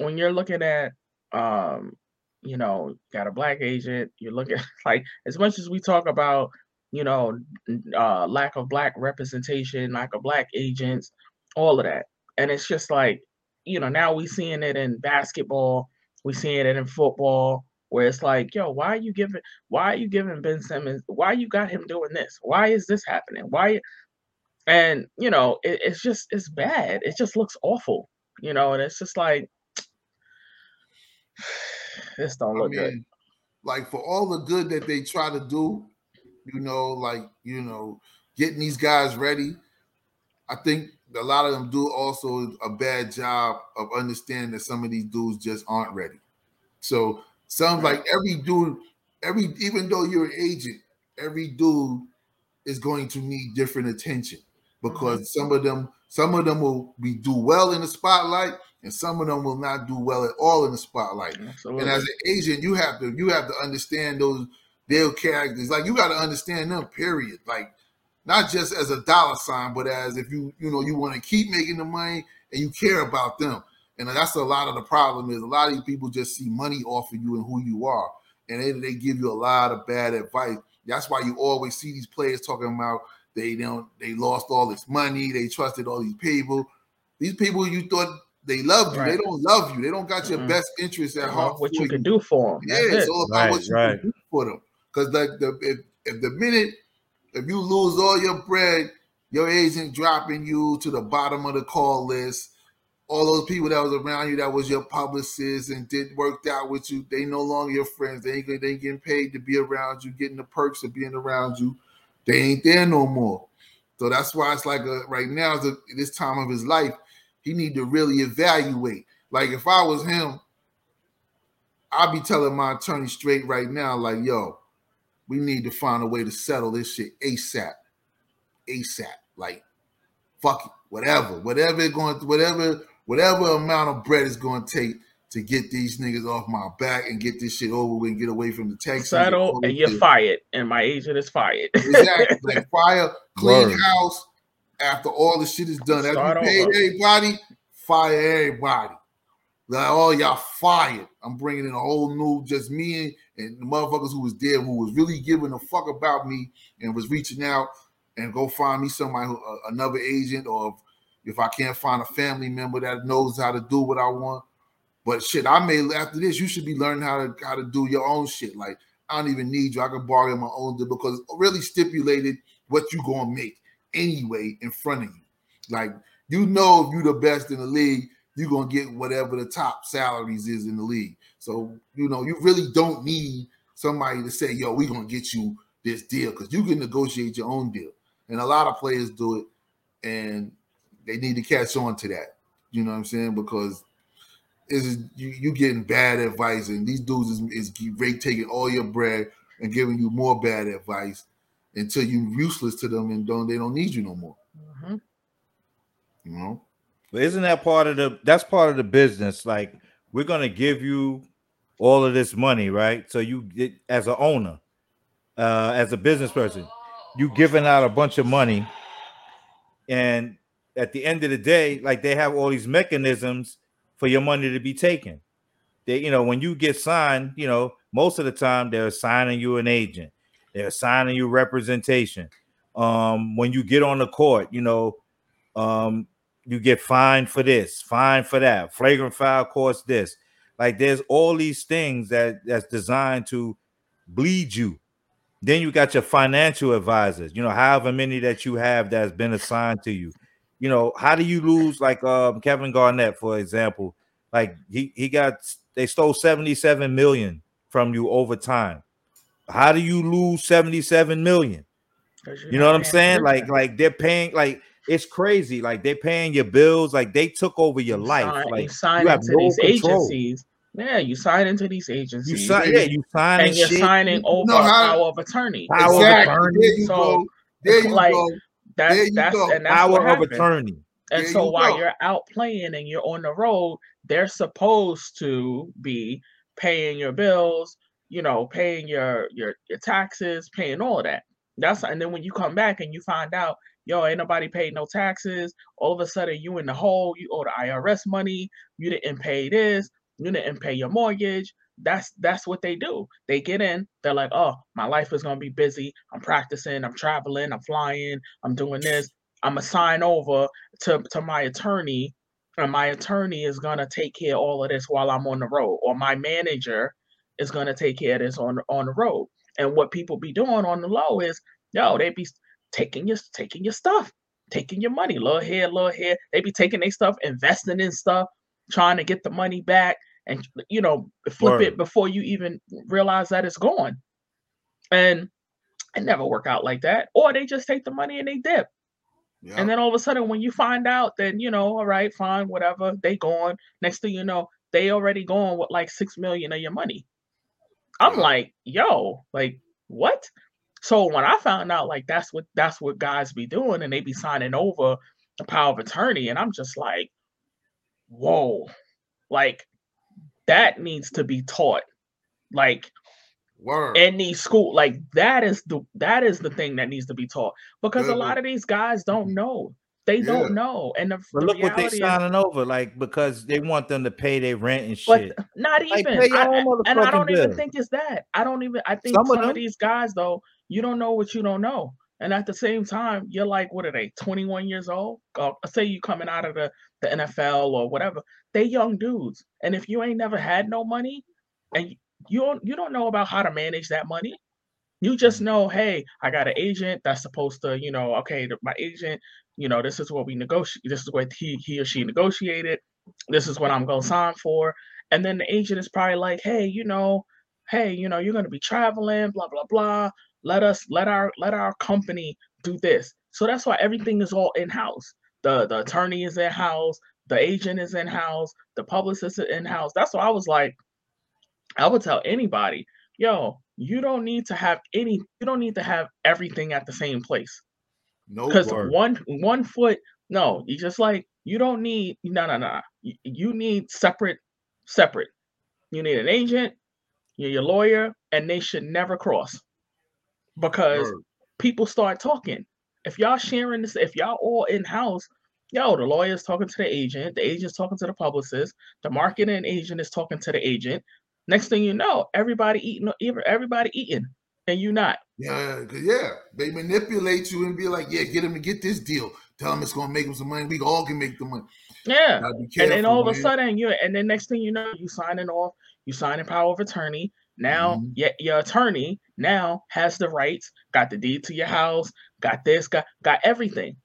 when you're looking at um, you know, got a black agent, you're looking like as much as we talk about, you know, uh lack of black representation, lack of black agents, all of that. And it's just like, you know, now we seeing it in basketball, we seeing it in football, where it's like, yo, why are you giving why are you giving Ben Simmons why you got him doing this? Why is this happening? Why and you know, it, it's just it's bad. It just looks awful, you know, and it's just like this don't look I mean, good. Like for all the good that they try to do, you know, like you know, getting these guys ready. I think a lot of them do also a bad job of understanding that some of these dudes just aren't ready. So sounds like every dude, every even though you're an agent, every dude is going to need different attention because mm-hmm. some of them, some of them will be do well in the spotlight, and some of them will not do well at all in the spotlight. Absolutely. And as an agent, you have to you have to understand those their characters. Like you got to understand them. Period. Like not just as a dollar sign, but as if you you know you want to keep making the money and you care about them. And that's a lot of the problem is a lot of these people just see money off of you and who you are, and they, they give you a lot of bad advice. That's why you always see these players talking about they don't they lost all this money, they trusted all these people. These people you thought they love you, right. they don't love you. They don't got your mm-hmm. best interest at heart. What you, you can do for them. Yeah, it's all about right, what you right. can do for them. Because like the if, if the minute if you lose all your bread, your agent dropping you to the bottom of the call list, all those people that was around you that was your publicist and did worked out with you, they no longer your friends. They ain't, they ain't getting paid to be around you, getting the perks of being around you. They ain't there no more. So that's why it's like a, right now, is this time of his life, he need to really evaluate. Like if I was him, I'd be telling my attorney straight right now, like, yo, we need to find a way to settle this shit ASAP. ASAP. Like, fuck it. Whatever. Whatever it going whatever, whatever amount of bread is going to take to get these niggas off my back and get this shit over with and get away from the Texans. Settle and you're shit. fired. And my agent is fired. exactly. Like fire, clean Word. house after all the shit is done. After you paid everybody, fire everybody. Like, oh, y'all fired. I'm bringing in a whole new, just me and, and the motherfuckers who was there, who was really giving a fuck about me and was reaching out and go find me somebody, who, uh, another agent, or if, if I can't find a family member that knows how to do what I want. But shit, I may after this, you should be learning how to how to do your own shit. Like I don't even need you. I can bargain my own deal because really stipulated what you gonna make anyway in front of you. Like you know, if you're the best in the league, you're gonna get whatever the top salaries is in the league. So you know, you really don't need somebody to say, "Yo, we're gonna get you this deal," because you can negotiate your own deal. And a lot of players do it, and they need to catch on to that. You know what I'm saying? Because is you, you getting bad advice, and these dudes is, is taking all your bread and giving you more bad advice until you're useless to them and don't they don't need you no more. Mm-hmm. You know. But isn't that part of the that's part of the business? Like we're gonna give you all of this money, right? So you get as an owner, uh, as a business person, you giving out a bunch of money, and at the end of the day, like they have all these mechanisms for your money to be taken. They, you know, when you get signed, you know, most of the time they're assigning you an agent, they're assigning you representation. Um, when you get on the court, you know, um, you get fined for this, fined for that, flagrant foul costs this. Like there's all these things that that's designed to bleed you. Then you got your financial advisors, you know, however many that you have that's been assigned to you. You know, how do you lose like um Kevin Garnett, for example? Like he he got they stole 77 million from you over time. How do you lose 77 million? You know what I'm saying? Like, like they're paying like it's crazy. Like they're paying your bills. Like they took over your life. Sign, like you sign you into no these control. agencies. Yeah, you sign into these agencies. You sign, yeah, you sign and you're shit. signing over no, power of attorney. Power exactly. of attorney. There you so, go. There you like, go. That's there you that's go. and that's power of attorney. And there so you while go. you're out playing and you're on the road, they're supposed to be paying your bills, you know, paying your your your taxes, paying all of that. That's and then when you come back and you find out yo, ain't nobody paid no taxes. All of a sudden, you in the hole. You owe the IRS money. You didn't pay this. You didn't pay your mortgage. That's that's what they do. They get in. They're like, oh, my life is gonna be busy. I'm practicing. I'm traveling. I'm flying. I'm doing this. I'm gonna sign over to to my attorney, and my attorney is gonna take care of all of this while I'm on the road, or my manager is gonna take care of this on on the road. And what people be doing on the low is, yo, they be taking your taking your stuff, taking your money, little here, little here. They be taking their stuff, investing in stuff, trying to get the money back, and you know, flip Word. it before you even realize that it's gone. And it never work out like that. Or they just take the money and they dip. Yep. And then all of a sudden, when you find out, then you know, all right, fine, whatever, they gone. Next thing you know, they already gone with like six million of your money. I'm like, yo, like what? So when I found out like that's what that's what guys be doing and they be signing over the power of attorney, and I'm just like, whoa, like that needs to be taught. Like Word. any school, like that is the that is the thing that needs to be taught because Good. a lot of these guys don't mm-hmm. know. They yeah. don't know. And the, but the look what they're signing is, over, like because they want them to pay their rent and shit. But not even. Like, I, and I don't bill. even think it's that. I don't even. I think some, some of, of these guys though, you don't know what you don't know. And at the same time, you're like, what are they, 21 years old? Uh, say you coming out of the, the NFL or whatever. They young dudes. And if you ain't never had no money and you don't you don't know about how to manage that money, you just know, hey, I got an agent that's supposed to, you know, okay, my agent, you know, this is what we negotiate. This is what he he or she negotiated. This is what I'm gonna sign for. And then the agent is probably like, hey, you know, hey, you know, you're gonna be traveling, blah blah blah. Let us let our let our company do this. So that's why everything is all in house. The the attorney is in house. The agent is in house. The publicist is in house. That's why I was like, I would tell anybody, yo, you don't need to have any you don't need to have everything at the same place no because one one foot no you just like you don't need no no no you, you need separate separate. You need an agent you're your lawyer and they should never cross. Because Word. people start talking. If y'all sharing this if y'all all in house yo the lawyer's talking to the agent the agent's talking to the publicist the marketing agent is talking to the agent. Next thing you know, everybody eating, everybody eating, and you not. Yeah, yeah. They manipulate you and be like, "Yeah, get him to get this deal. Tell him it's gonna make him some money. We all can make the money." Yeah, careful, and then all man. of a sudden, you and then next thing you know, you signing off, you signing power of attorney. Now, mm-hmm. your, your attorney now has the rights, got the deed to your house, got this, got got everything.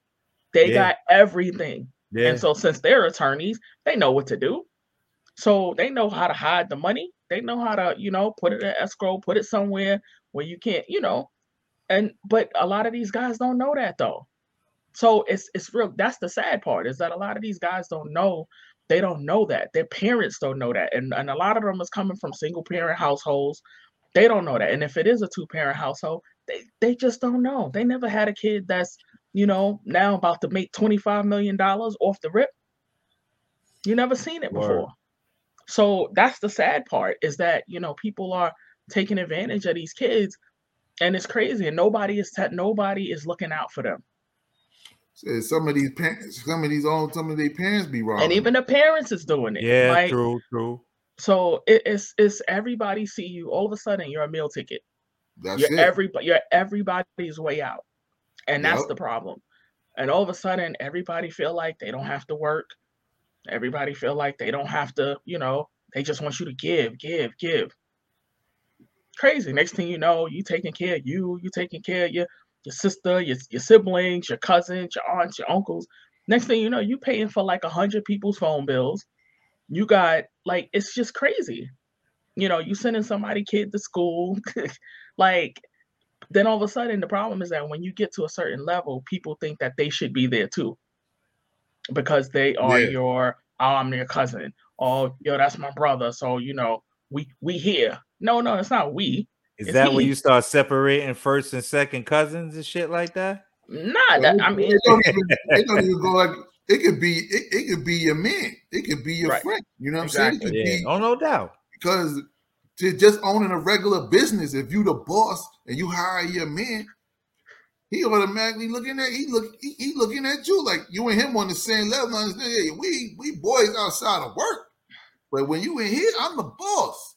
They yeah. got everything. Yeah. And so since they're attorneys, they know what to do. So they know how to hide the money. They know how to, you know, put it in escrow, put it somewhere where you can't, you know. And but a lot of these guys don't know that though. So it's it's real. That's the sad part is that a lot of these guys don't know. They don't know that. Their parents don't know that. And and a lot of them is coming from single parent households. They don't know that. And if it is a two parent household, they they just don't know. They never had a kid that's, you know, now about to make $25 million off the rip. You never seen it before. Word. So that's the sad part is that, you know, people are taking advantage of these kids and it's crazy and nobody is te- nobody is looking out for them. Some of these parents, some of these own, some of their parents be wrong, and even the parents is doing it. Yeah, like, true, true. So it, it's it's everybody see you. All of a sudden, you're a meal ticket. That's you're it. Everybody, you're everybody's way out, and that's yep. the problem. And all of a sudden, everybody feel like they don't have to work. Everybody feel like they don't have to, you know, they just want you to give, give, give. Crazy. Next thing you know, you taking care of you, you taking care of your your sister, your, your siblings, your cousins, your aunts, your uncles. Next thing you know, you paying for like a hundred people's phone bills. You got like it's just crazy. You know, you sending somebody kid to school, like then all of a sudden the problem is that when you get to a certain level, people think that they should be there too because they are yeah. your oh, I'm your cousin. Oh, yo, that's my brother. So you know, we we here. No, no, it's not we. Is that he. when you start separating first and second cousins and shit like that? Nah, that, I mean, it don't, even, it don't even go like it could be it, it could be your man, it could be your right. friend. You know what exactly. I'm saying? Yeah. Be, oh, no doubt. Because to just owning a regular business, if you the boss and you hire your man, he automatically looking at he look he, he, looking at you like you and him on the same level. Understand? Yeah, we we boys outside of work, but when you in here, I'm the boss.